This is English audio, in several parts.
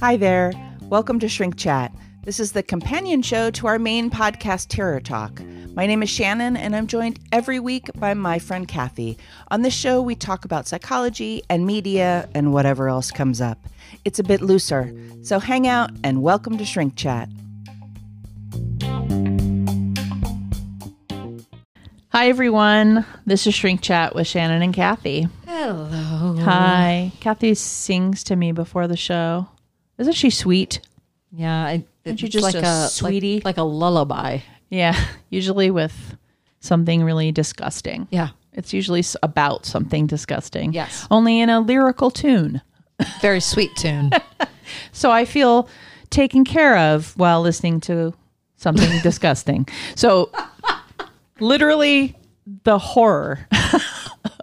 Hi there. Welcome to Shrink Chat. This is the companion show to our main podcast, Terror Talk. My name is Shannon, and I'm joined every week by my friend Kathy. On this show, we talk about psychology and media and whatever else comes up. It's a bit looser, so hang out and welcome to Shrink Chat. Hi, everyone. This is Shrink Chat with Shannon and Kathy. Hello. Mm. Hi. Kathy sings to me before the show. Isn't she sweet? Yeah, I, Aren't you just like a a sweetie? like, like a lullaby. Yeah, usually with something really disgusting. Yeah, It's usually about something disgusting. Yes. Only in a lyrical tune. very sweet tune. So I feel taken care of while listening to something disgusting. So literally the horror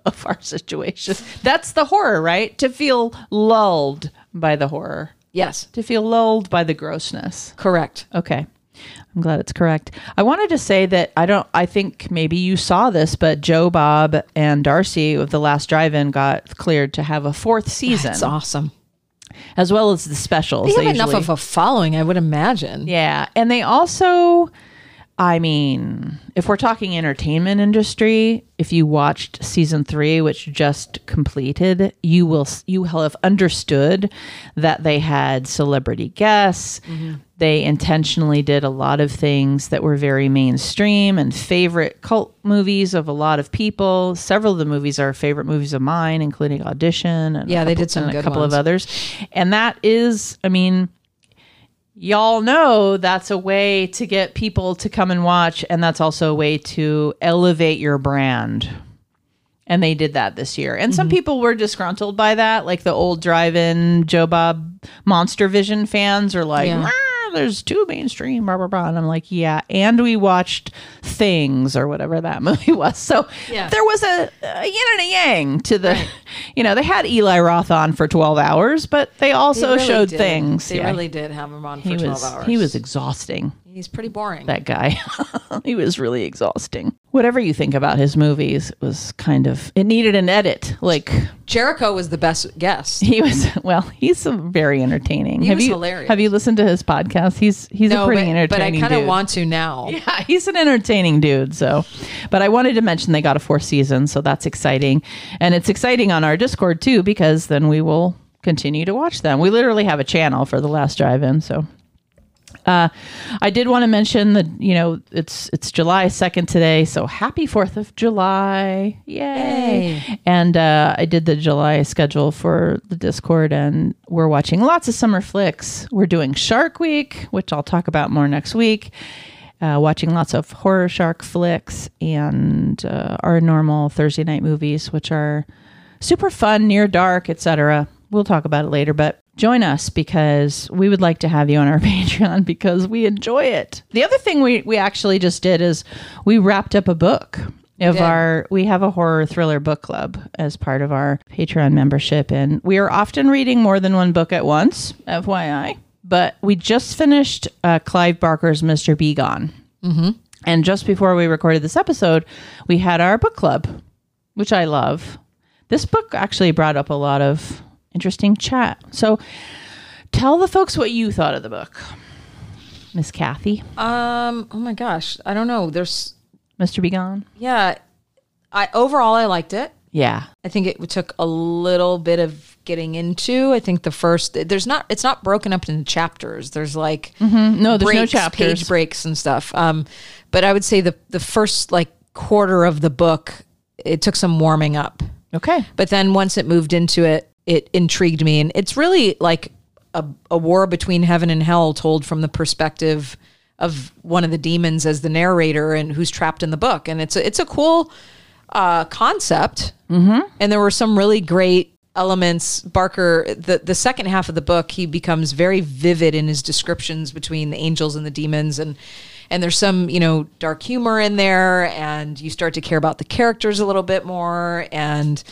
of our situation. That's the horror, right? To feel lulled by the horror, yes, to feel lulled by the grossness. correct. Okay. I'm glad it's correct. I wanted to say that I don't I think maybe you saw this, but Joe Bob and Darcy of the last drive-in got cleared to have a fourth season It's awesome. as well as the specials. They have enough usually- of a following, I would imagine. Yeah, and they also I mean, if we're talking entertainment industry, if you watched season 3 which just completed, you will you will have understood that they had celebrity guests. Mm-hmm. They intentionally did a lot of things that were very mainstream and favorite cult movies of a lot of people. Several of the movies are favorite movies of mine, including Audition and Yeah, they couple- did some and a couple ones. of others. And that is, I mean, y'all know that's a way to get people to come and watch and that's also a way to elevate your brand and they did that this year and Mm-hmm. some people were disgruntled by that like the old drive-in joe bob monster vision fans are like Yeah. "Rah, there's too mainstream blah blah blah and i'm like yeah and we watched things or whatever that movie was so Yeah. there was a, a yin and a yang to the you know they had eli roth on for 12 hours but they also They really showed did. things They Yeah. really did have him on for he 12 was hours. he was exhausting He's pretty boring. that guy he was really exhausting whatever you think about his movies it was kind of it needed an edit like Jericho was the best guest. he was well he's very entertaining He have was you hilarious. have you listened to his podcast he's he's a No, pretty but, but I kind of want to now. yeah, he's an entertaining dude. So, but I wanted to mention they got a fourth season, so that's exciting, and it's exciting on our Discord too because then we will continue to watch them. We literally have a channel for the last drive-in, so. Uh, I did want to mention that you know it's it's July second today, so happy Fourth of July, yay! Yay. And uh, I did the July schedule for the Discord, and we're watching lots of summer flicks. We're doing Shark Week, which I'll talk about more next week. Uh, watching lots of horror shark flicks and uh, our normal Thursday night movies, which are super fun, near dark, etc. We'll talk about it later, but join us because we would like to have you on our Patreon because we enjoy it. The other thing we, we actually just did is we wrapped up a book of our we have a horror thriller book club as part of our Patreon membership and we are often reading more than one book at once, FYI. But we just finished uh, Clive Barker's Mister B. Gone. And just before we recorded this episode, we had our book club, which I love. This book actually brought up a lot of interesting chat. So tell the folks what you thought of the book, Miss Kathy, Um, oh my gosh, I don't know. There's Mister B. Gone. yeah, I overall I liked it. Yeah. I think it took a little bit of getting into. I think the first there's not it's not broken up into chapters. There's like No, there's no chapters. page breaks and stuff. Um, but I would say the the first like quarter of the book it took some warming up. Okay. But then once it moved into it, it intrigued me, and it's really like a, a war between heaven and hell told from the perspective of one of the demons as the narrator and who's trapped in the book, and it's a, it's a cool uh, concept. Mm-hmm. And there were some really great elements. Barker, the the second half of the book, he becomes very vivid in his descriptions between the angels and the demons, and and there's some you know dark humor in there, and you start to care about the characters a little bit more, and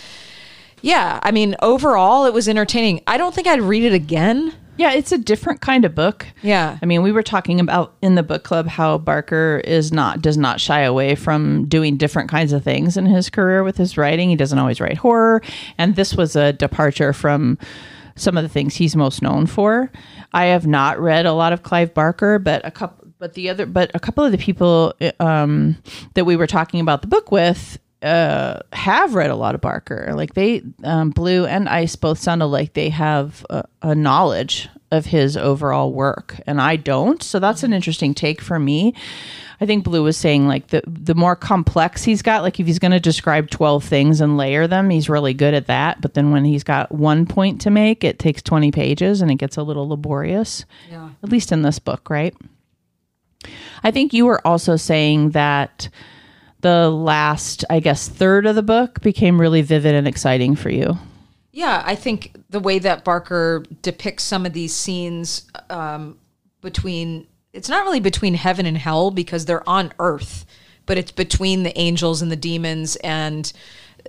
yeah, I mean overall it was entertaining. I don't think I'd read it again. Yeah, it's a different kind of book. Yeah. I mean, we were talking about in the book club how Barker is not does not shy away from doing different kinds of things in his career with his writing. He doesn't always write horror, and this was a departure from some of the things he's most known for. I have not read a lot of Clive Barker, but a couple but the other but a couple of the people um, that we were talking about the book with uh, have read a lot of Barker. Like they, um, Blue and Ice both sounded like they have a, a, knowledge of his overall work, and I don't. So that's an interesting take for me. I think Blue was saying like the the more complex he's got, like if he's going to describe twelve things and layer them, he's really good at that. But then when he's got one point to make, it takes twenty pages and it gets a little laborious. Yeah. At least in this book, right? I think you were also saying that the last, I guess, third of the book became really vivid and exciting for you. Yeah, I think the way that Barker depicts some of these scenes um, between, it's not really between heaven and hell because they're on earth, but it's between the angels and the demons. And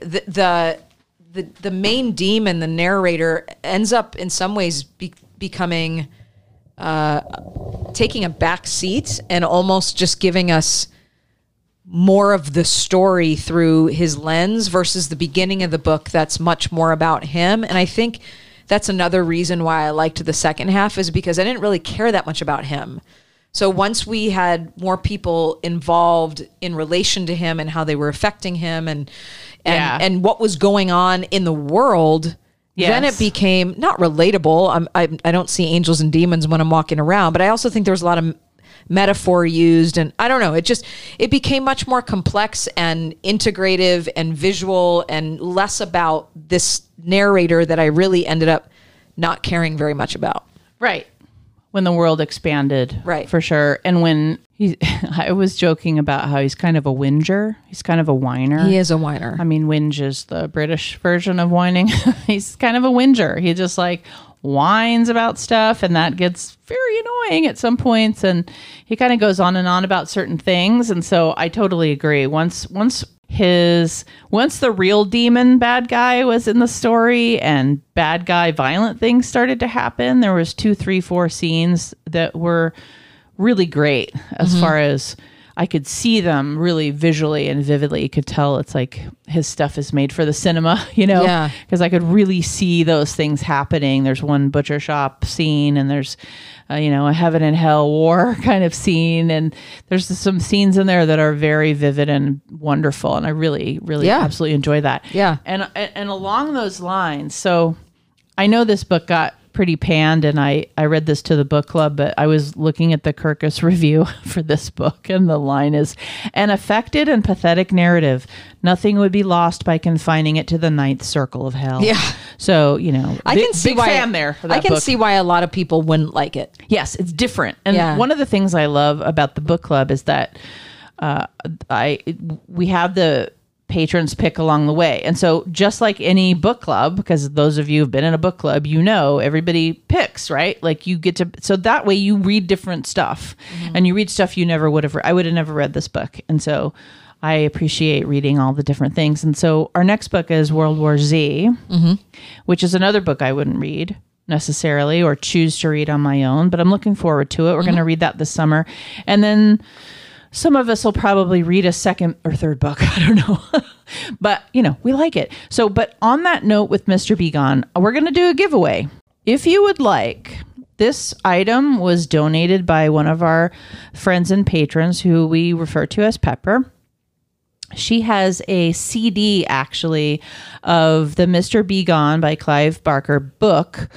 the, the, the, the main demon, the narrator, ends up in some ways be, becoming, uh, taking a back seat and almost just giving us more of the story through his lens versus the beginning of the book that's much more about him. And i think that's another reason why i liked the second half is because i didn't really care that much about him. So once we had more people involved in relation to him and how they were affecting him and and, Yeah. and what was going on in the world then it became not relatable. I'm, I, I don't see angels and demons when i'm walking around but i also think there's a lot of metaphor used and i don't know it just it became much more complex and integrative and visual and less about this narrator that i really ended up not caring very much about Right. When the world expanded. Right. For sure. And when he, I was joking about how he's kind of a whinger, he's kind of a whiner. he is a whiner I mean, whinge is the British version of whining. he's kind of a whinger. He just like whines about stuff, and that gets very annoying at some points. And he kind of goes on and on about certain things. And so I totally agree. Once, once his, once the real demon bad guy was in the story, and bad guy violent things started to happen, there was two, three, four scenes that were really great as Mm-hmm. far as I could see them really visually and vividly. You could tell it's like his stuff is made for the cinema, you know? Yeah. Because I could really see those things happening. There's one butcher shop scene, and there's, uh, you know, a heaven and hell war kind of scene. And there's some scenes in there that are very vivid and wonderful. And I really, really Yeah. absolutely enjoy that. Yeah. And, and along those lines, so I know this book got pretty panned and I, I read this to the book club, but I was looking at the Kirkus review for this book and the line is an affected and pathetic narrative. Nothing would be lost by confining it to the ninth circle of hell. Yeah. So, you know, I big- can see why fan there. For that I can book. see why a lot of people wouldn't like it. Yes, it's different. And Yeah. one of the things I love about the book club is that uh, I we have the patrons pick along the way. And so just like any book club because those of you who've been in a book club, you know everybody picks, right? Like you get to so that way you read different stuff mm-hmm. and you read stuff you never would have I would have never read this book. And so I appreciate reading all the different things. And so our next book is World War Z, mm-hmm. which is another book I wouldn't read necessarily or choose to read on my own, but I'm looking forward to it. We're mm-hmm. going to read that this summer. And then some of us will probably read a second or third book. I don't know. but, you know, we like it. So, but on that note with Mister B. Gone, we're going to do a giveaway. If you would like, this item was donated by one of our friends and patrons who we refer to as Pepper she has a CD actually of the Mr. Be Gone by Clive Barker book.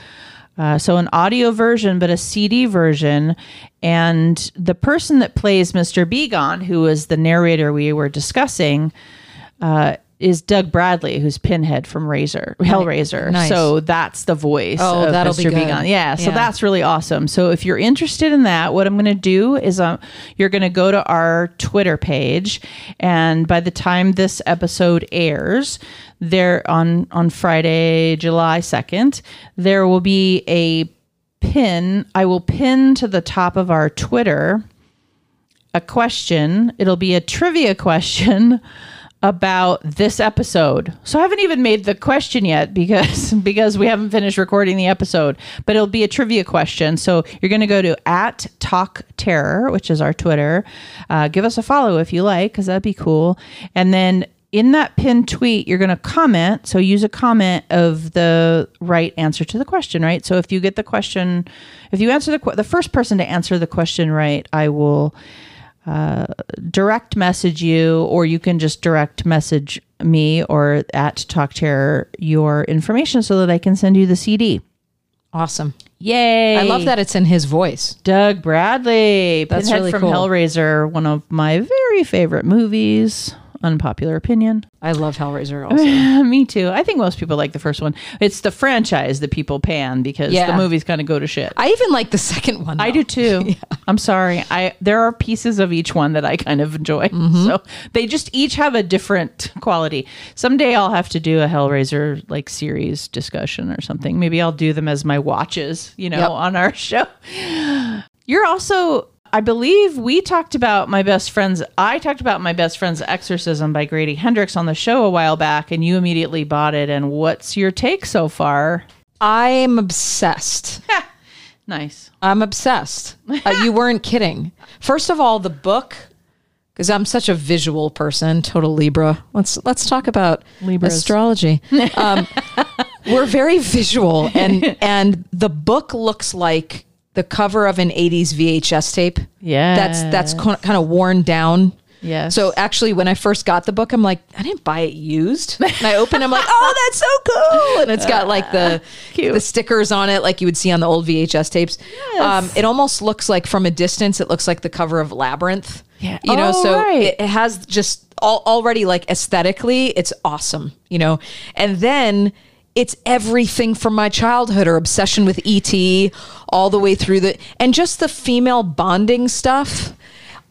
Uh, so an audio version, but a CD version. And the person that plays Mr. Be who is the narrator we were discussing, uh, is Doug Bradley, who's Pinhead from Razor, Hellraiser. Nice. So that's the voice Oh, of that'll Mr. be good. Gone. Yeah, so Yeah. that's really awesome. So if you're interested in that, what I'm going to do is um, you're going to go to our Twitter page, and by the time this episode airs, there on on Friday, July 2nd, there will be a pin. I will pin to the top of our Twitter a question. It'll be a trivia question about this episode. So I haven't even made the question yet because because we haven't finished recording the episode. But it'll be a trivia question. So you're going to go to at Talk Terror, which is our Twitter. Uh, give us a follow if you like, because that'd be cool. And then in that pinned tweet, you're going to comment. So use a comment of the right answer to the question, right? So if you get the question, if you answer the the first person to answer the question right, I will uh, direct message you, or you can just direct message me or at Talk Terror your information so that I can send you the CD. Awesome. Yay! I love that it's in his voice. Doug Bradley, That's Pinhead really from cool. Hellraiser, one of my very favorite movies. Unpopular opinion. I love Hellraiser also. Me too. I think most people like the first one. It's the franchise that people pan because Yeah. the movies kind of go to shit. I even like the second one. I do too. I'm sorry. I there are pieces of each one that I kind of enjoy. Mm-hmm. So they just each have a different quality. Someday I'll have to do a Hellraiser like series discussion or something. Maybe I'll do them as my watches, you know, Yep. on our show. You're also I believe we talked about my best friend's I talked about my best friend's exorcism by Grady Hendrix on the show a while back and you immediately bought it and what's your take so far? I'm obsessed. Nice. I'm obsessed. Uh, you weren't kidding. First of all, the book, because I'm such a visual person, total Libra. Let's let's talk about Libras. astrology. Um, we're very visual, and and the book looks like the cover of an '80s VHS tape. Yeah. that's that's kind of worn down. Yeah. So actually, when I first got the book, I'm like, I didn't buy it used. And I open, I'm like, oh, that's so cool, and it's got like the Cute. the stickers on it, like you would see on the old VHS tapes. Um, it almost looks like from a distance, it looks like the cover of Labyrinth. Yeah. you know, Oh, so right. it, it has just all, already like aesthetically, it's awesome. You know, and then. It's everything from my childhood or obsession with ET all the way through the and just the female bonding stuff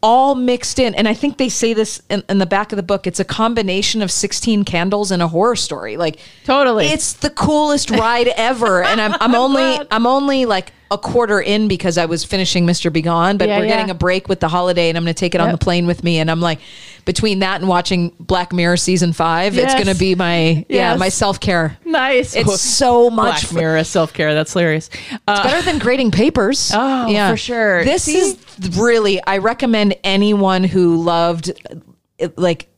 all mixed in. And I think they say this in, in the back of the book. It's a combination of 16 candles and a horror story. Like Totally. it's the coolest ride ever. And I'm, I'm only. I'm only like a quarter in because I was finishing Mister B. Gone, but Yeah, we're yeah. getting a break with the holiday and I'm going to take it on the plane with me. And I'm like, between that and watching Black Mirror season five, it's going to be my, yeah, my self care. Nice. It's so much Black. Mirror self care. That's hilarious. Uh, better than grading papers. Oh, yeah, for sure. This See? is really, I recommend anyone who loved, like,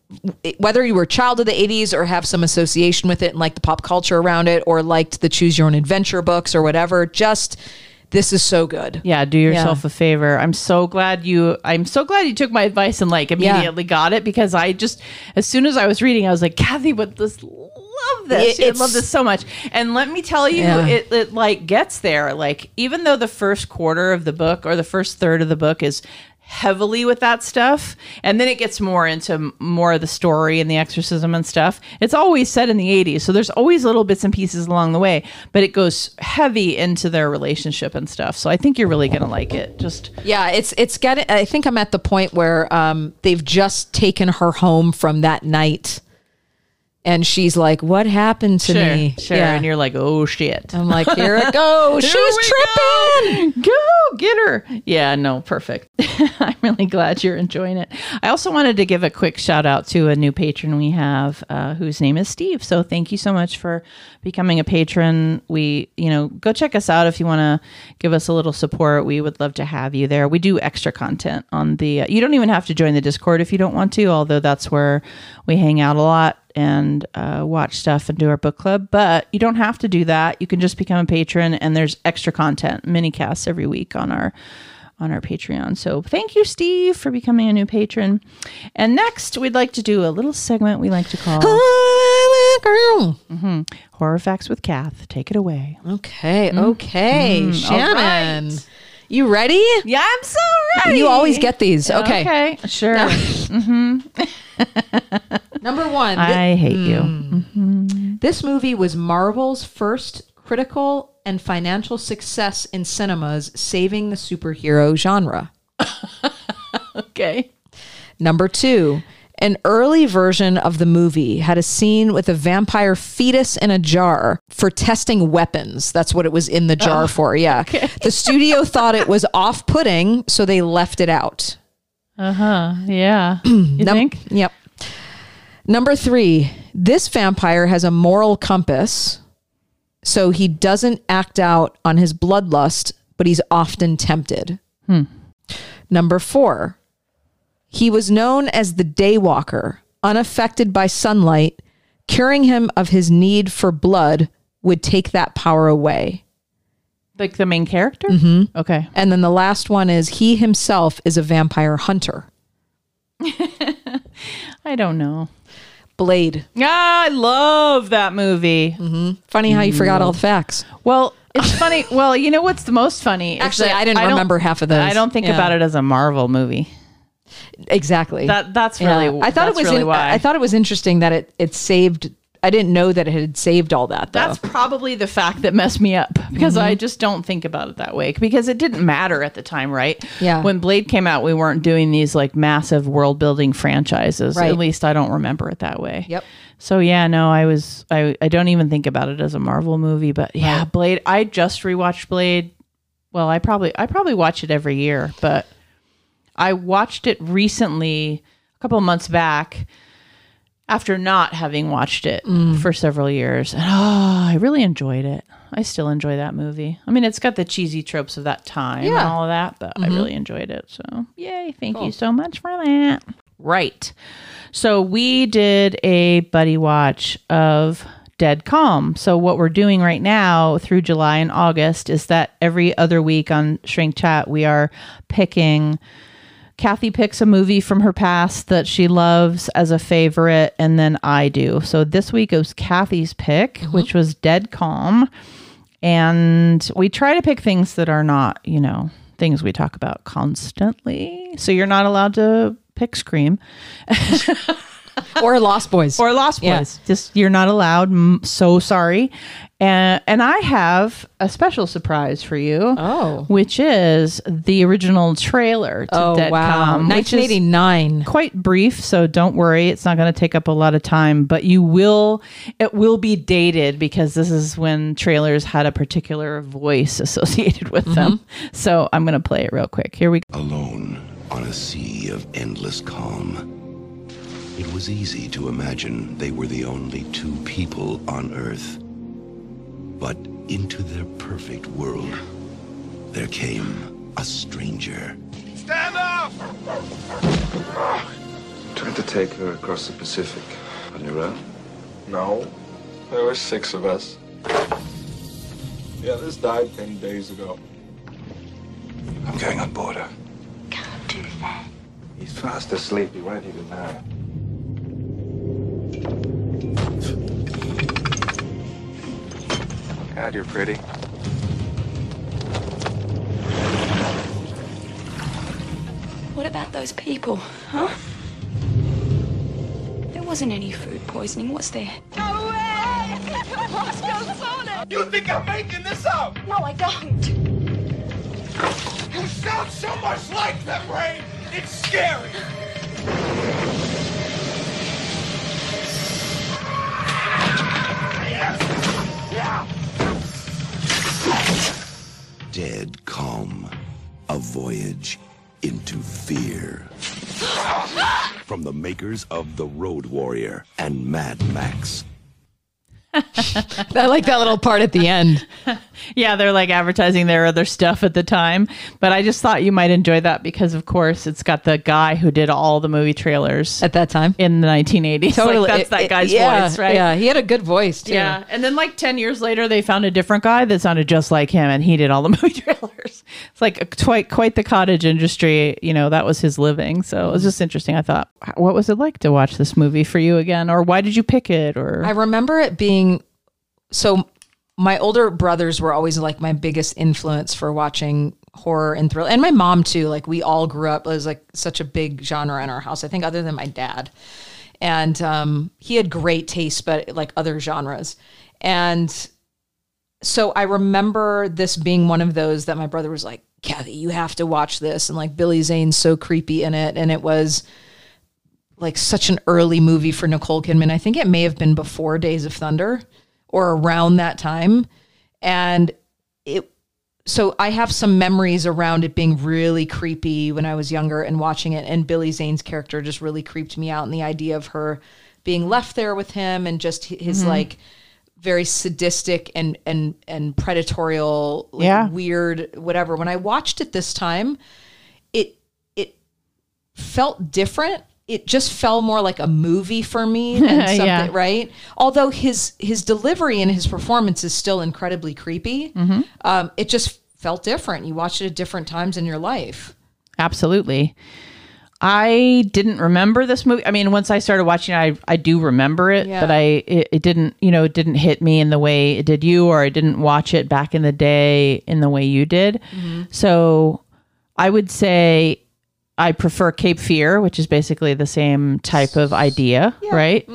whether you were a child of the 80s or have some association with it and like the pop culture around it or liked the choose your own adventure books or whatever, just this is so good. yeah, do yourself a favor. I'm so glad you. I'm so glad you took my advice and like immediately got it because I just as soon as I was reading, I was like, Kathy would this love this. It- love this so much. And let me tell you, Yeah. it, it like gets there. Like even though the first quarter of the book or the first third of the book is heavily with that stuff and then it gets more into more of the story and the exorcism and stuff it's always set in the 80s so there's always little bits and pieces along the way but it goes heavy into their relationship and stuff so i think you're really gonna like it just Yeah, it's it's getting. I think I'm at the point where um, they've just taken her home from that night, and she's like, "What happened to sure me?" sure Yeah. and you're like oh shit I'm like, "Here it goes. She's tripping." Go. Go get her. Yeah, no, perfect. I'm really glad you're enjoying it. I also wanted to give a quick shout out to a new patron we have, uh, whose name is Steve. So thank you so much for becoming a patron. We, you know, go check us out if you want to give us a little support. We would love to have you there. We do extra content on the. Uh, you don't even have to join the Discord if you don't want to, although that's where we hang out a lot and uh, watch stuff and do our book club. But you don't have to do that. You can just become a patron, and there's extra content, mini casts every week on our on our Patreon. So thank you, Steve, for becoming a new patron. And next, we'd like to do a little segment we like to call Girl. Mm-hmm. Horror Facts with Kath. Take it away. Okay, mm-hmm. okay, mm-hmm. Shannon, right. you ready? Yeah, I'm so ready. You always get these. Okay, Okay, sure. number one. I hate you. this movie was Marvel's first critical and financial success in cinemas, saving the superhero genre. Okay. Number two, an early version of the movie had a scene with a vampire fetus in a jar for testing weapons. That's what it was in the jar for. Yeah. The studio thought it was off putting, so they left it out. Uh huh. Yeah. You Num- think? Yep. Number three, this vampire has a moral compass, so he doesn't act out on his bloodlust, but he's often tempted. Number four, he was known as the daywalker, unaffected by sunlight. Curing him of his need for blood would take that power away. Like the main character? Mm-hmm. Okay. And then the last one is he himself is a vampire hunter. I don't know. Blade. Ah, I love that movie. Funny how you forgot all the facts. Well, it's funny. Well, you know what's the most funny? is Actually, that I didn't don't- remember half of those. I don't think Yeah. about it as a Marvel movie. Exactly. That that's Yeah. really. I thought it was. really in- why. I thought it was interesting that it it saved. I didn't know that it had saved all that. Though. That's probably the fact that messed me up because Mm-hmm. I just don't think about it that way because it didn't matter at the time, right? Yeah. When Blade came out, we weren't doing these like massive world building franchises. Right. At least I don't remember it that way. Yep. So yeah, no, I was I I don't even think about it as a Marvel movie, but yeah, Blade. I just rewatched Blade. Well, I probably I probably watch it every year, but I watched it recently, a couple of months back, after not having watched it mm. for several years. And oh, I really enjoyed it. I still enjoy that movie. I mean, it's got the cheesy tropes of that time and all of that, but I mm-hmm. really enjoyed it. So, yay. Thank you so much for that. Right. So, we did a buddy watch of Dead Calm. So, what we're doing right now through July and August is that every other week on Shrink Chat, we are picking Kathy picks a movie from her past that she loves as a favorite, and then I do. So this week it was Kathy's pick, uh-huh. which was Dead Calm. And we try to pick things that are not, you know, things we talk about constantly. So you're not allowed to pick Scream or Lost Boys. or Lost Boys. Yeah. Just you're not allowed. So sorry. And and I have a special surprise for you. Oh. which is the original trailer to oh Dead wow, Calm, which is 1989. quite brief. So don't worry, it's not going to take up a lot of time. But you will, it will be dated because this is when trailers had a particular voice associated with mm-hmm. them. So I'm going to play it real quick. Here we go. Alone on a sea of endless calm. It was easy to imagine they were the only two people on Earth. But into their perfect world, there came a stranger. Stand up! Trying to take her across the Pacific. On your own? No. There were six of us. Yeah, this died ten days ago. I'm going on board her. Can't do that. He's fast asleep. He won't even know. God, you're pretty. What about those people, huh? There wasn't any food poisoning, was there? No way! You think I'm making this up? No, I don't. You sound so much like them, Ray. It's scary. Dead calm. A voyage into fear. From the makers of The Road Warrior and Mad Max. I like that little part at the end. Yeah, they're like advertising their other stuff at the time. But I just thought you might enjoy that because, of course, it's got the guy who did all the movie trailers At that time, in the 1980s. Like, that's It- that it- guy's yeah, voice, right? Yeah, he had a good voice too. Yeah. And then like 10 years later, they found a different guy that sounded just like him and he did all the movie trailers. It's like a, quite, quite the cottage industry. You know, that was his living. So it was just interesting. I thought, what was it like to watch this movie for you again? Or why did you pick it? Or I remember it being so my older brothers were always like my biggest influence for watching horror and thriller and my mom too. Like we all grew up it was like such a big genre in our house i think other than my dad. And um, he had great taste but like other genres. And so i remember this being one of those that my brother was like kathy you have to watch this and like billy zane's so creepy in it and it was like such an early movie for Nicole Kidman. I think it may have been before Days of Thunder or around that time. And it so I have some memories around it being really creepy when I was younger and watching it and Billy Zane's character just really creeped me out and the idea of her being left there with him and just hi- his mm-hmm. like very sadistic and and and predatorial like, Yeah. weird whatever when i watched it this time it it felt different it just felt more like a movie for me than something Yeah. right although his his delivery and his performance is still incredibly creepy Mm-hmm. um, it just felt different you watched it at different times in your life Absolutely. I didn't remember this movie. I mean, once I started watching it, I, I do remember it, Yeah. but I it, it didn't, you know, it didn't hit me in the way it did you, or I didn't watch it back in the day in the way you did. So I would say I prefer Cape Fear, which is basically the same type of idea, right?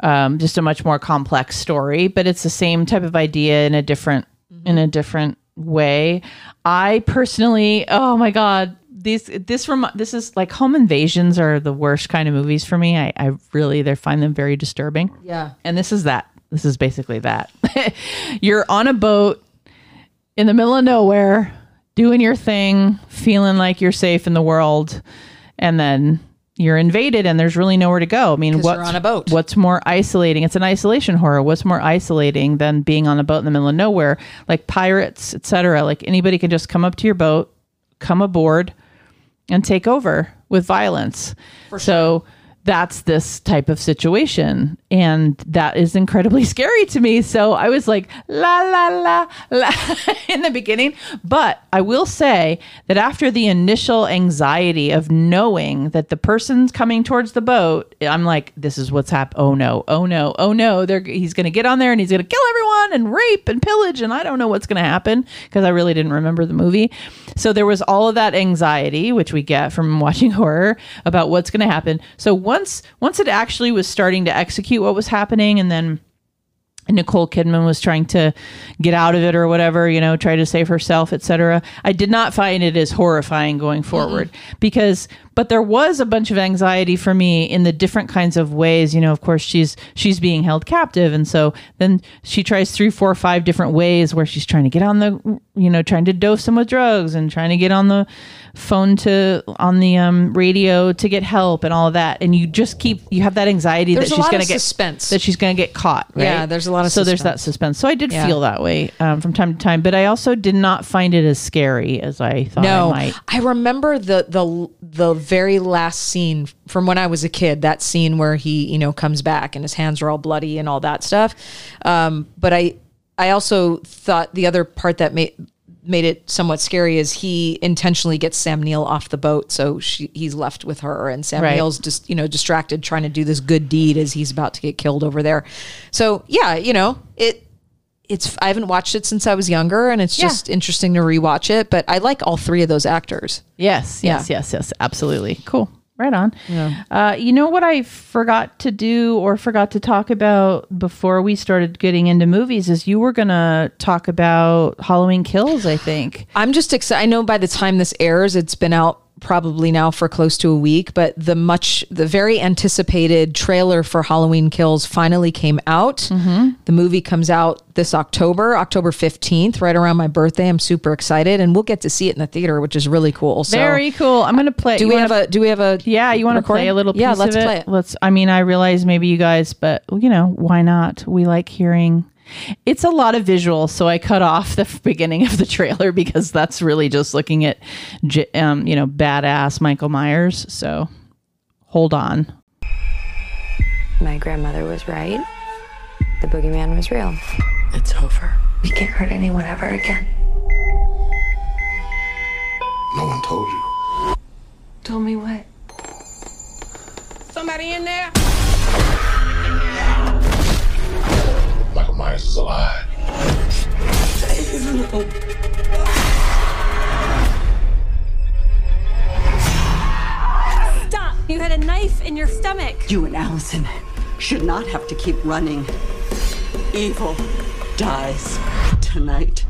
Um, just a much more complex story, but it's the same type of idea in a different in a different way. I personally, oh my god, these this rem- this is like home invasions are the worst kind of movies for me. I, I really they find them very disturbing. yeah And this is that. This is basically that. You're on a boat in the middle of nowhere, doing your thing, feeling like you're safe in the world, and then you're invaded and there's really nowhere to go. I mean, what's on a boat. What's more isolating? It's an isolation horror. What's more isolating than being on a boat in the middle of nowhere, like pirates, etc. Like anybody can just come up to your boat, come aboard, and take over with violence. so that's this type of situation. And that is incredibly scary to me. So I was like, la, la, la, la in the beginning. But I will say that after the initial anxiety of knowing that the person's coming towards the boat, I'm like, this is what's happening. Oh no, oh no, oh no. They're, he's going to get on there and he's going to kill everyone and rape and pillage. And I don't know what's going to happen because I really didn't remember the movie. So there was all of that anxiety, which we get from watching horror about what's going to happen. So once once it actually was starting to execute what was happening, and then Nicole Kidman was trying to get out of it or whatever, you know, try to save herself, etc. I did not find it as horrifying going forward because but there was a bunch of anxiety for me in the different kinds of ways, you know, of course she's she's being held captive. And so then she tries three, four, five different ways where she's trying to get on the you know, trying to dose him with drugs and trying to get on the phone to on the um radio to get help and all of that. And you just keep you have that anxiety There's that she's gonna get suspense. that she's gonna get caught. Right? Yeah, there's a lot of so there's that suspense. suspense. So I did Yeah. feel that way um, from time to time, but I also did not find it as scary as I thought No, I might. I remember the the the very last scene from when I was a kid. That scene where he, you know, comes back and his hands are all bloody and all that stuff. Um, but I, I also thought the other part that made made it somewhat scary is he intentionally gets Sam Neill off the boat, so she, he's left with her, and Sam Right. Neill's just you know distracted trying to do this good deed as he's about to get killed over there. So yeah, you know it it's I haven't watched it since I was younger, and it's Yeah. just interesting to rewatch it. But I like all three of those actors. Yes, yes, Yeah. yes, yes, absolutely. Cool. Right on. Uh, you know what I forgot to do or forgot to talk about before we started getting into movies is you were going to talk about Halloween Kills, I think. I'm just excited. I know by the time this airs, it's been out probably now for close to a week, but the much, the very anticipated trailer for Halloween Kills finally came out. Mm-hmm. The movie comes out this October, October 15th, right around my birthday. I'm super excited, and we'll get to see it in the theater, which is really cool. So, Very cool. I'm going to play. do we wanna- have a? Do we have a? Yeah, you want to play a little piece Yeah, let's of it? play it. Let's. I mean, I realize maybe you guys, but you know, why not? We like hearing. It's a lot of visual, so I cut off the beginning of the trailer because that's really just looking at, um, you know, badass Michael Myers. So, hold on. My grandmother was right. The boogeyman was real. It's over. We can't hurt anyone ever again. No one told you. Told me what? Somebody in there? Michael Myers is alive. Stop! You had a knife in your stomach. You and Allison should not have to keep running. Evil dies tonight.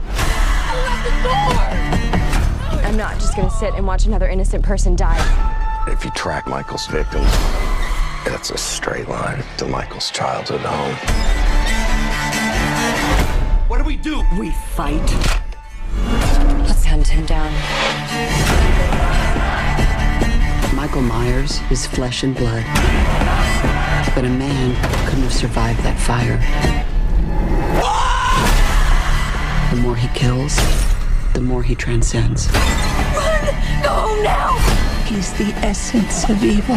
I'm not just gonna sit and watch another innocent person die. If you track Michael's victims, that's a straight line to Michael's childhood home. What do we do? We fight. Let's hunt him down. Michael Myers is flesh and blood. But a man couldn't have survived that fire. The more he kills, the more he transcends. Run! Go home now! He's the essence of evil.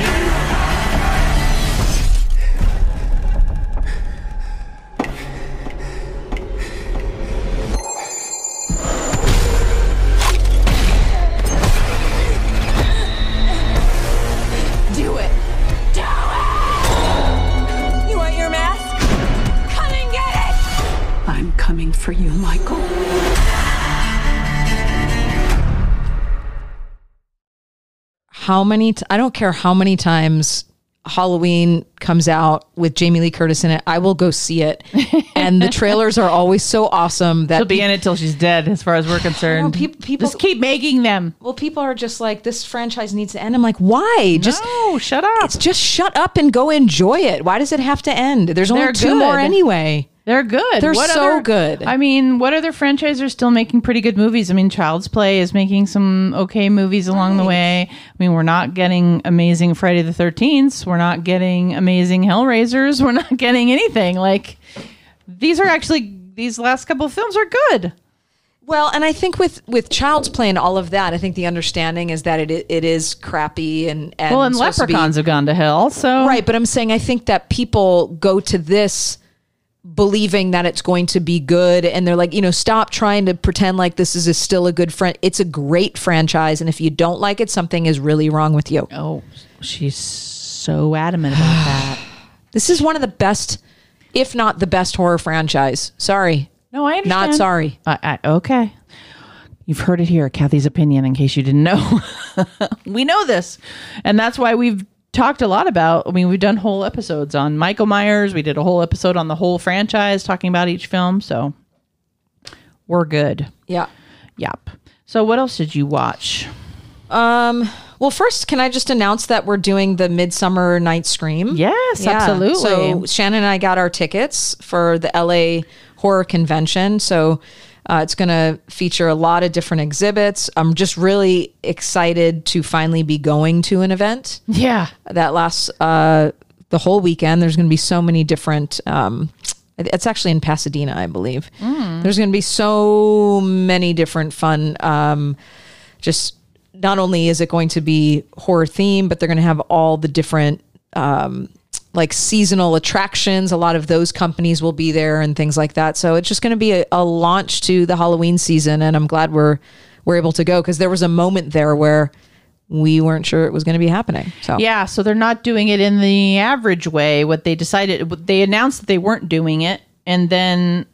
How many t- I don't care how many times Halloween comes out with Jamie Lee Curtis in it, I will go see it. and the trailers are always so awesome that She'll be in it till she's dead, as far as we're concerned. peop- people- just keep making them. well, people are just like this franchise needs to end. I'm like, why? Just no, shut up. it's just shut up and go enjoy it. Why does it have to end? There's only They're two more anyway. They're good. They're so good. I mean, what other franchise are still making pretty good movies? I mean, Child's Play is making some okay movies along the way. I mean, we're not getting amazing Friday the Thirteenth. We're not getting amazing Hellraisers. We're not getting anything like these. Are actually these last couple of films are good. Well, and I think with with Child's Play and all of that, I think the understanding is that it it is crappy and, and Well, and to be- Leprechauns have gone to hell. So Right, but I'm saying I think that people go to this believing that it's going to be good and they're like, you know, stop trying to pretend like this is a, still a good friend. It's a great franchise and if you don't like it, something is really wrong with you. Oh, she's so adamant about that. This is one of the best if not the best horror franchise. Sorry. No, I understand. Not sorry. I, I, okay. You've heard it here, Kathy's opinion, in case you didn't know. we know this. And that's why we've talked a lot about, I mean, we've done whole episodes on Michael Myers. We did a whole episode on the whole franchise talking about each film. So we're good. Yeah. Yep. So what else did you watch? Um well, first, can I just announce that we're doing the Midsummer Night Scream? Yes, Yeah. absolutely. So Shannon and I got our tickets for the LA Horror Convention. So uh, it's going to feature a lot of different exhibits. I'm just really excited to finally be going to an event yeah. that lasts uh, the whole weekend. There's going to be so many different. Um, it's actually in Pasadena, I believe. There's going to be so many different fun. Um, just not only is it going to be horror theme, but they're going to have all the different um, like seasonal attractions. A lot of those companies will be there and things like that. So it's just going to be a, a launch to the Halloween season, and I'm glad we're we're able to go because there was a moment there where we weren't sure it was going to be happening. So Yeah, so they're not doing it in the average way. What they decided, they announced that they weren't doing it, and then,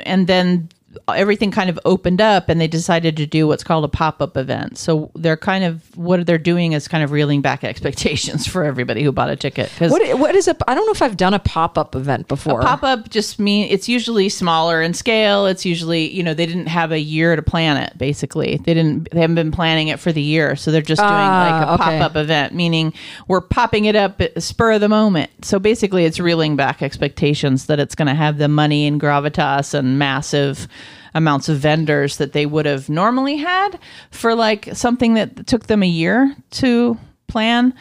and then everything kind of opened up, and they decided to do what's called a pop up event. So they're kind of what they're doing is kind of reeling back expectations for everybody who bought a ticket. Because what what is a? I don't know if I've done a pop up event before. Pop up just mean it's usually smaller in scale. It's usually you know they didn't have a year to plan it. Basically, they didn't. They haven't been planning it for the year, so they're just doing ah, like a okay. pop up event, meaning we're popping it up at the spur of the moment. So basically, it's reeling back expectations that it's going to have the money and gravitas and massive amounts of vendors that they would have normally had for like something that took them a year to plan.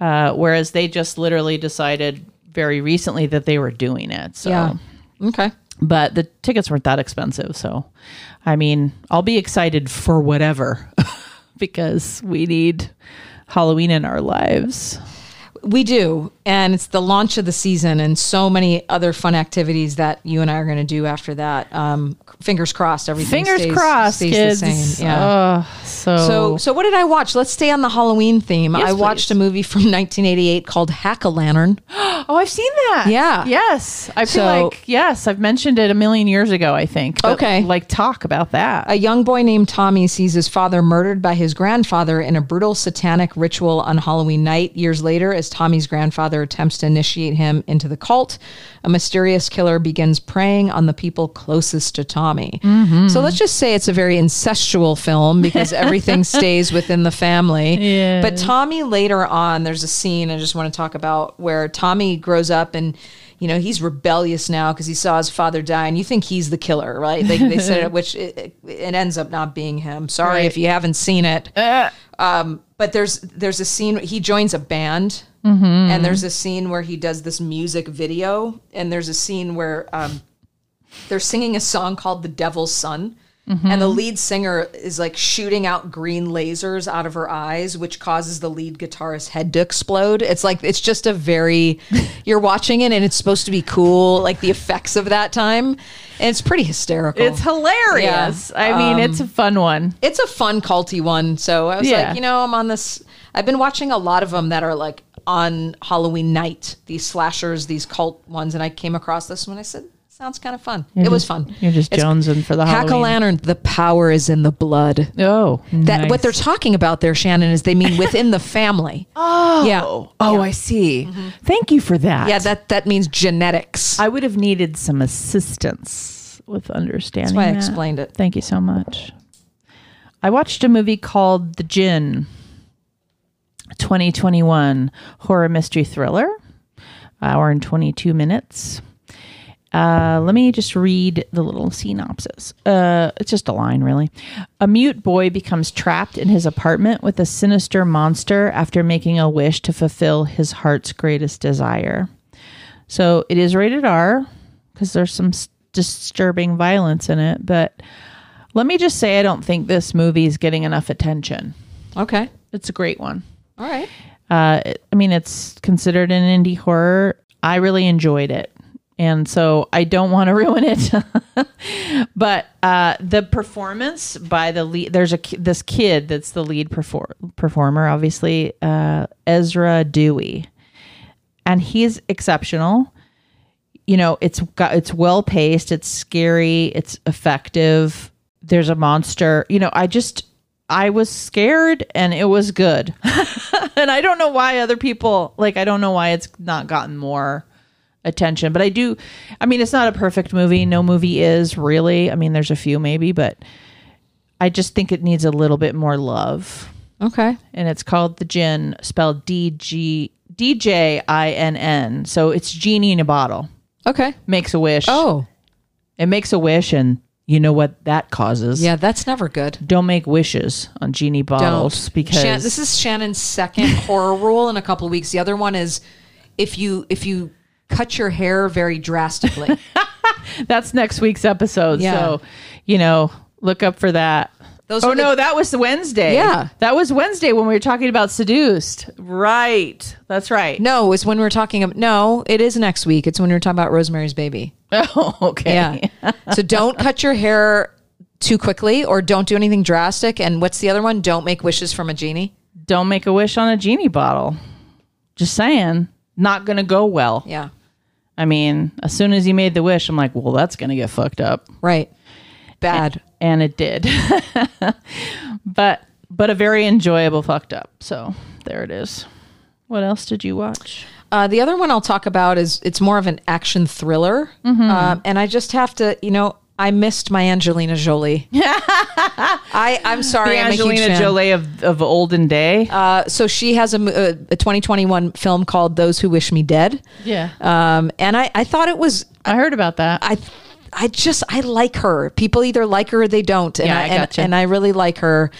Uh, whereas they just literally decided very recently that they were doing it. So Yeah. Okay. but the tickets weren't that expensive. So, I mean, I'll be excited for whatever because we need Halloween in our lives. We do. And it's the launch of the season and so many other fun activities that you and I are going to do after that. Um, fingers crossed, everything Fingers stays, crossed, stays kids. the same. Yeah. Oh, so, so, so what did I watch? Let's stay on the Halloween theme. Yes, I watched please. a movie from 1988 called Hack-O-Lantern. oh, I've seen that. Yeah. Yes. I feel So- like, yes, I've mentioned it a million years ago, I think. Okay. Like, talk about that. A young boy named Tommy sees his father murdered by his grandfather in a brutal satanic ritual on Halloween night. Years later, as Tommy's grandfather attempts to initiate him into the cult, a mysterious killer begins preying on the people closest to Tommy. So let's just say it's a very incestual film because everything stays within the family. Yes. But Tommy later on, there's a scene I just want to talk about where Tommy grows up and you know he's rebellious now because he saw his father die, and you think he's the killer, right? They, they said it, which it, it ends up not being him. Sorry Right. if you haven't seen it. Uh, Um, but there's there's a scene he joins a band And there's a scene where he does this music video, and there's a scene where um, they're singing a song called "The Devil's Son." And the lead singer is like shooting out green lasers out of her eyes, which causes the lead guitarist's head to explode. It's like, it's just a very, you're watching it and it's supposed to be cool, like the effects of that time. And it's pretty hysterical. It's hilarious. Yeah. I mean, Um, it's a fun one. it's a fun culty one. So I was Yeah. like, you know, I'm on this. I've been watching a lot of them that are like on Halloween night, these slashers, these cult ones, and I came across this one. I said, sounds kind of fun. You're it was fun. You're just It's- jonesing for the Hack-O-Lantern. The power is in the blood. Oh, That nice. what they're talking about there, Shannon, is they mean within the family. Oh, Yeah. Oh, I see. Mm-hmm. Thank you for that. Yeah, that that means genetics. I would have needed some assistance with understanding. That's why I explained it. Thank you so much. I watched a movie called The Djinn, 2021 horror mystery thriller, hour and 22 minutes. Uh, let me just read the little synopsis. Uh, it's just a line, really. A mute boy becomes trapped in his apartment with a sinister monster after making a wish to fulfill his heart's greatest desire. So it is rated R because there's some s- disturbing violence in it. But let me just say, I don't think this movie is getting enough attention. Okay. It's a great one. All right. Uh, I mean, it's considered an indie horror. I really enjoyed it. And so I don't want to ruin it. but uh, the performance by the lead, there's a this kid that's the lead perfor- performer, obviously, uh, Ezra Dewey. And he's exceptional. You know, it's got it's well paced, it's scary, it's effective. There's a monster. You know, I just I was scared and it was good. and I don't know why other people like I don't know why it's not gotten more attention, but I do I mean it's not a perfect movie. No movie is really. I mean there's a few maybe, but I just think it needs a little bit more love. Okay. And it's called The Djinn, spelled D G D J I N N. So it's genie in a bottle. Okay. Makes a wish. Oh, It makes a wish and you know what that causes? yeah, that's never good. Don't make wishes on genie bottles Don't. because Shan- this is Shannon's second horror rule in a couple of weeks. The other one is if you if you cut your hair very drastically. That's next week's episode. Yeah. So, you know, look up for that. Those oh the- no, that was Wednesday. Yeah. that was Wednesday when we were talking about seduced. Right, that's right. no, it's when we're talking about no, it is next week. It's when we're talking about Rosemary's Baby. Oh, okay. Yeah. so don't cut your hair too quickly or don't do anything drastic. And what's the other one? Don't make wishes from a genie. Don't make a wish on a genie bottle. Just saying, not gonna go well. Yeah. I mean, as soon as you made the wish, I'm like, well, that's gonna get fucked up. Right. Bad. and it did but but a very enjoyable fucked up so there it is what else did you watch Uh, the other one I'll talk about is it's more of an action thriller, Mm-hmm. um, and I just have to, you know, I missed my Angelina Jolie. I I'm sorry, the I'm angelina jolie of, of olden day? Uh, so she has a, a, a 2021 film called Those Who Wish Me Dead, yeah. Um, and I I thought it was i heard about that. I I just I like her. People either like her or they don't, and Yeah, I, I and, and I really like her.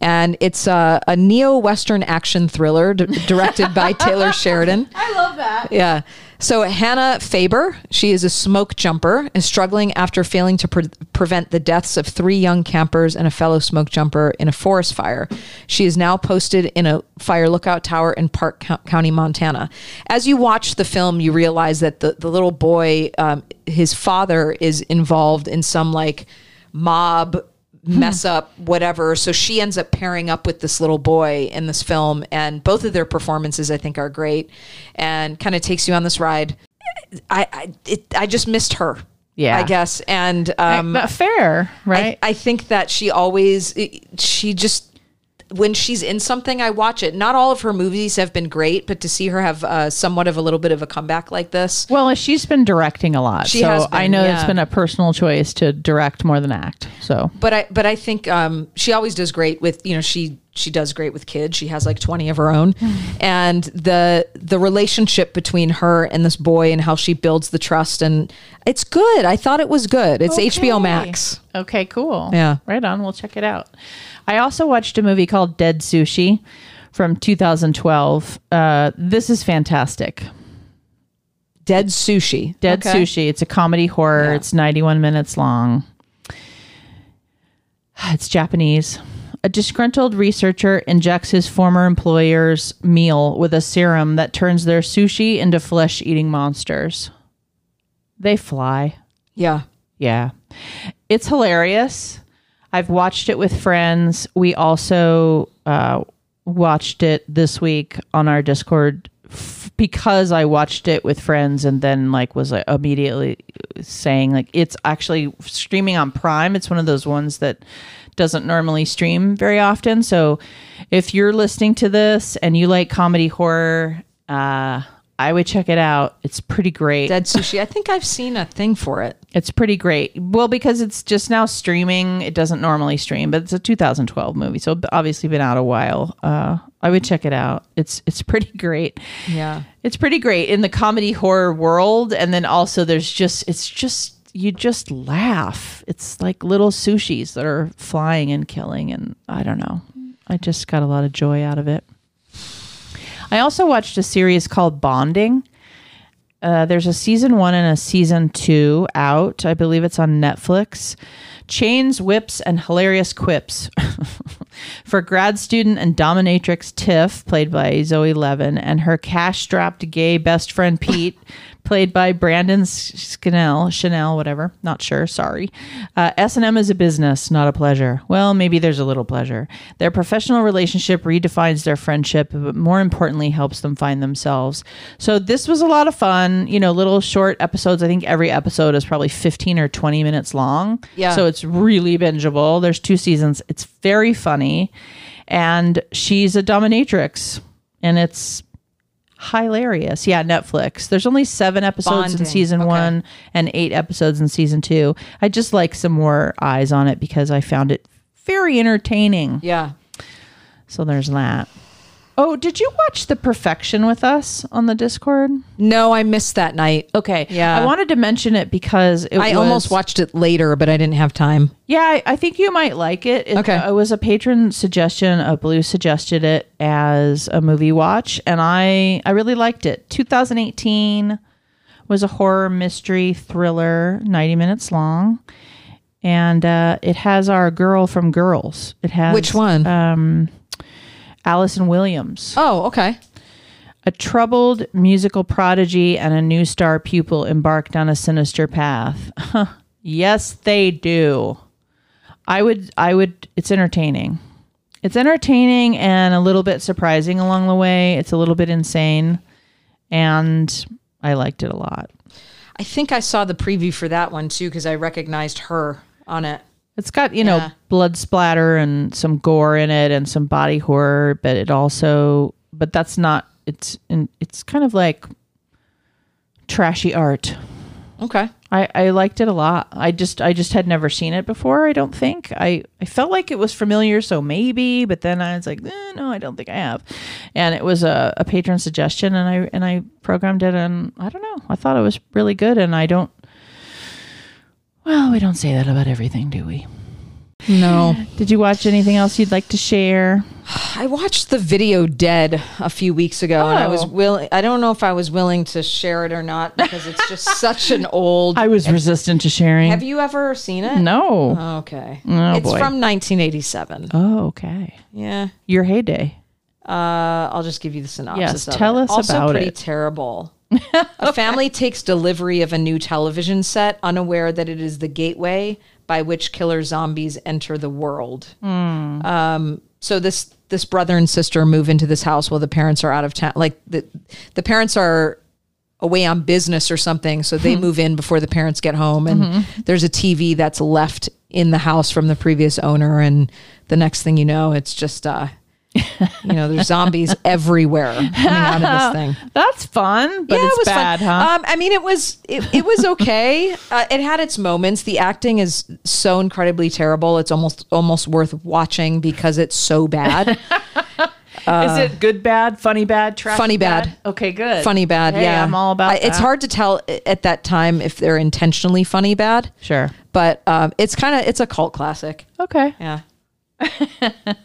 And it's a, a neo western action thriller d- directed by Taylor Sheridan. I love that. Yeah. So Hannah Faber, she is a smoke jumper, is struggling after failing to pre- prevent the deaths of three young campers and a fellow smoke jumper in a forest fire. She is now posted in a fire lookout tower in Park Co- County, Montana. As you watch the film, you realize that the, the little boy, um, his father is involved in some like mob mess up whatever. So she ends up pairing up with this little boy in this film and both of their performances i think are great and kind of takes you on this ride. I i, it, I just missed her Yeah. i guess and um fair right? I, I think that she always she just when she's in something i watch it. Not all of her movies have been great but to see her have uh, somewhat of a little bit of a comeback like this. Well she's been directing a lot She so has been, i know it's been a personal choice to direct more than act so. But I but I think um, she always does great with you know she she does great with kids. She has like twenty of her own, and the the relationship between her and this boy and how she builds the trust and it's good. I thought it was good. It's HBO Max. Okay, cool. Yeah. Right on. We'll check it out. I also watched a movie called Dead Sushi from 2012. Uh, this is fantastic. Dead Sushi. Dead Okay. Sushi. It's a comedy horror. Yeah. It's 91 minutes long. It's Japanese. A disgruntled researcher injects his former employer's meal with a serum that turns their sushi into flesh eating monsters. They fly. Yeah. Yeah. It's hilarious. I've watched it with friends. We also uh, watched it this week on our Discord f- because I watched it with friends and then like was like, immediately saying like it's actually streaming on Prime. It's one of those ones that doesn't normally stream very often. So if you're listening to this and you like comedy horror, uh, I would check it out. It's pretty great. Dead Sushi. I think I've seen a thing for it. It's pretty great. Well, because it's just now streaming. It doesn't normally stream, but it's a 2012 movie, so obviously been out a while. Uh, I would check it out. It's it's pretty great. Yeah. It's pretty great in the comedy horror world, and then also there's just it's just you just laugh. It's like little sushis that are flying and killing, and I don't know. I just got a lot of joy out of it. I also watched a series called Bonding. Uh, there's a season one and a season two out. I believe it's on Netflix. Chains, whips, and hilarious quips for grad student and dominatrix Tiff, played by Zoe Levin, and her cash-strapped gay best friend Pete, played by Brendan Scannell, Chanel, whatever. Not sure. Sorry. Uh, S&M is a business, not a pleasure. Well, maybe there's a little pleasure. Their professional relationship redefines their friendship, but more importantly, helps them find themselves. So this was a lot of fun. You know, little short episodes. I think every episode is probably 15 or 20 minutes long. Yeah. So it's really bingeable. There's two seasons. It's very funny. And she's a dominatrix. And it's hilarious. Yeah, Netflix. There's only seven episodes in season Okay. one and eight episodes in season two. I just like some more eyes on it because I found it very entertaining. Yeah. So there's that. Oh, did you watch The Perfection with us on the Discord? No, I missed that night. Okay. Yeah. I wanted to mention it because it I was, almost watched it later, but I didn't have time. Yeah, I, I think you might like it. it. Okay. It was a patron suggestion. A Blue suggested it as a movie watch, and I I really liked it. 2018 was a horror mystery thriller, 90 minutes long, and uh, it has our girl from Girls. It has Which one? Um, Allison Williams. oh, okay. A troubled musical prodigy and a new star pupil embark down a sinister path. yes, they do. I would I would it's entertaining. It's entertaining and a little bit surprising along the way. It's a little bit insane and I liked it a lot. I think I saw the preview for that one too because I recognized her on it. It's got, you know, Yeah. blood splatter and some gore in it and some body horror, but it also but that's not it's in, it's kind of like trashy art. Okay. I, I liked it a lot. I just I just had never seen it before. I don't think I I felt like it was familiar, so maybe. But then I was like, eh, no, I don't think I have. And it was a, a patron suggestion, and I and I programmed it, and I don't know. I thought it was really good, and I don't. Well, we don't say that about everything, do we? No. Did you watch anything else you'd like to share? I watched the video Dead a few weeks ago and I was Oh. willing I don't know if I was willing to share it or not because it's just such an old I was resistant to sharing. Have you ever seen it? No. Okay. Oh, it's boy. from 1987. Oh, okay. Yeah. Your heyday. Uh, I'll just give you the synopsis. Yes, of tell it. us also about pretty it. terrible. a family takes delivery of a new television set, unaware that it is the gateway by which killer zombies enter the world. Hmm. Um, so this this brother and sister move into this house while the parents are out of town. Like the the parents are away on business or something, so Hmm. they move in before the parents get home. And Mm-hmm. there's a TV that's left in the house from the previous owner, and the next thing you know, it's just uh, you know, there's zombies everywhere coming out of this thing. That's fun, but it's bad, fun. huh? Um, I mean, it was it, it was okay. uh, it had its moments. The acting is so incredibly terrible. It's almost almost worth watching because it's so bad. Is it good, bad, funny, bad, trashy, Funny bad. Okay, good. funny bad. Hey, yeah, I'm all about I- It's hard to tell at that time if they're intentionally funny bad, Sure. but um, it's kind of it's a cult classic. Okay. Yeah.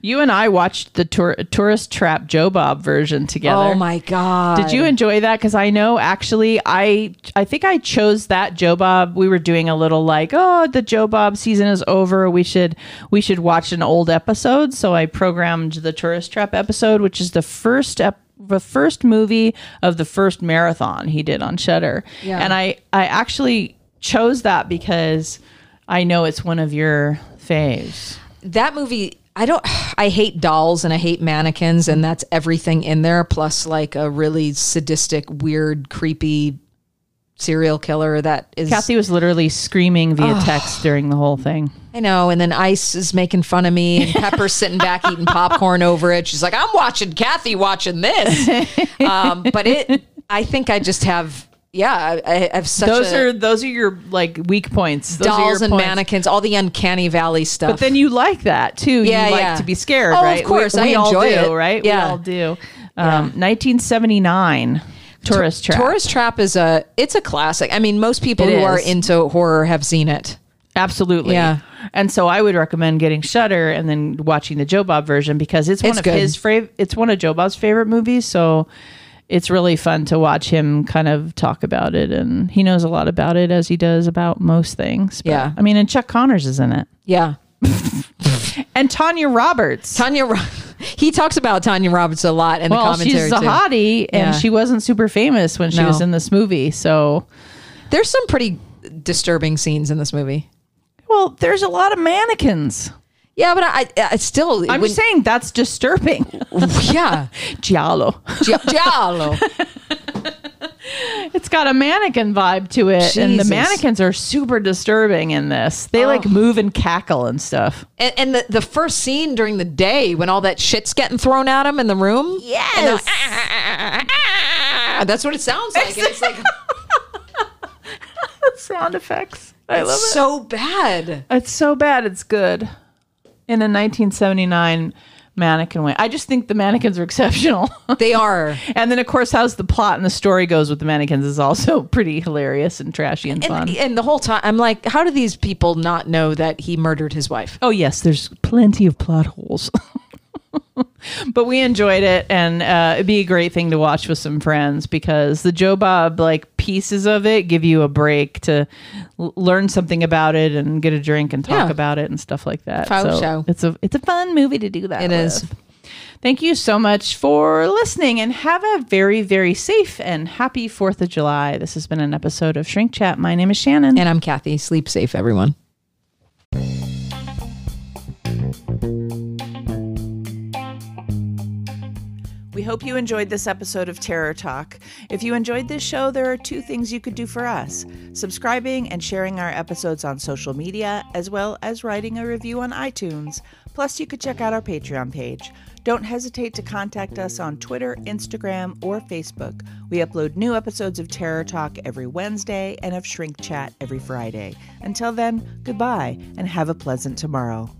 You and I watched the tour- Tourist Trap Joe Bob version together. Oh my god! Did you enjoy that? Because I know actually, I I think I chose that Joe Bob. We were doing a little like, oh, the Joe Bob season is over. We should we should watch an old episode. So I programmed the Tourist Trap episode, which is the first ep- the first movie of the first marathon he did on Shutter. Yeah. And I I actually chose that because I know it's one of your faves. That movie? I don't. I hate dolls and I hate mannequins, and that's everything in there. Plus, like a really sadistic, weird, creepy serial killer that is. Kathy was literally screaming via text during the whole thing. I know. And then Ice is making fun of me, and Pepper's sitting back eating popcorn over it. She's like, "I'm watching Kathy watching this," um, but it. I think I just have. Yeah, I, I have such those a, are those are your like weak points. Those are dolls and points. mannequins, all the uncanny valley stuff. But then you like that too. Yeah, you like yeah. to be scared, Oh, of course, we, I we all enjoy do, it. right? Yeah. We all do. Um, 1979, Tourist Trap. Tourist Trap is a it's a classic. I mean, most people It who are into horror have seen it. Absolutely. Yeah. And so I would recommend getting Shutter and then watching the Joe Bob version because it's one It's of good. his favorite. It's one of Joe Bob's favorite movies. So it's really fun to watch him kind of talk about it, and he knows a lot about it as he does about most things. But, Yeah. I mean, and Chuck Connors is in it, Yeah. and Tanya Roberts. Tanya Ro- he talks about Tanya Roberts a lot in well, the commentary she's a too. hottie, and Yeah. she wasn't super famous when she No. was in this movie. So, There's some pretty disturbing scenes in this movie. well, there's a lot of mannequins. Yeah, but I, I still I'm when- just saying that's disturbing. yeah. Giallo. Gia- Giallo. It's got a mannequin vibe to it, and the mannequins are super disturbing in this. They like move and cackle and stuff. And, and the, the first scene during the day when all that shit's getting thrown at him in the room. Yes. Ah, that's what it sounds like. And it's like Sound effects. I love it. so bad. It's so bad. It's good. In a 1979 mannequin way. I just think the mannequins are exceptional. They are. and then, of course, how's the plot and the story goes with the mannequins is also pretty hilarious and trashy and fun. And, and the whole time, I'm like, how do these people not know that he murdered his wife? Oh yes, there's plenty of plot holes. but we enjoyed it, and uh, it'd be a great thing to watch with some friends because the Joe Bob like pieces of it give you a break to l- learn something about it and get a drink and talk Yeah. about it and stuff like that. Faux so show. it's a it's a fun movie to do that. It is. with. Thank you so much for listening and have a very, very safe and happy 4th of July. This has been an episode of Shrink Chat. My name is Shannon. And I'm Kathy. Sleep safe, everyone. Hope you enjoyed this episode of Terror Talk. If you enjoyed this show, there are two things you could do for us subscribing and sharing our episodes on social media, as well as writing a review on iTunes. Plus, you could check out our Patreon page. Don't hesitate to contact us on Twitter, Instagram, or Facebook. We upload new episodes of Terror Talk every Wednesday and of Shrink Chat every Friday. Until then, goodbye and have a pleasant tomorrow.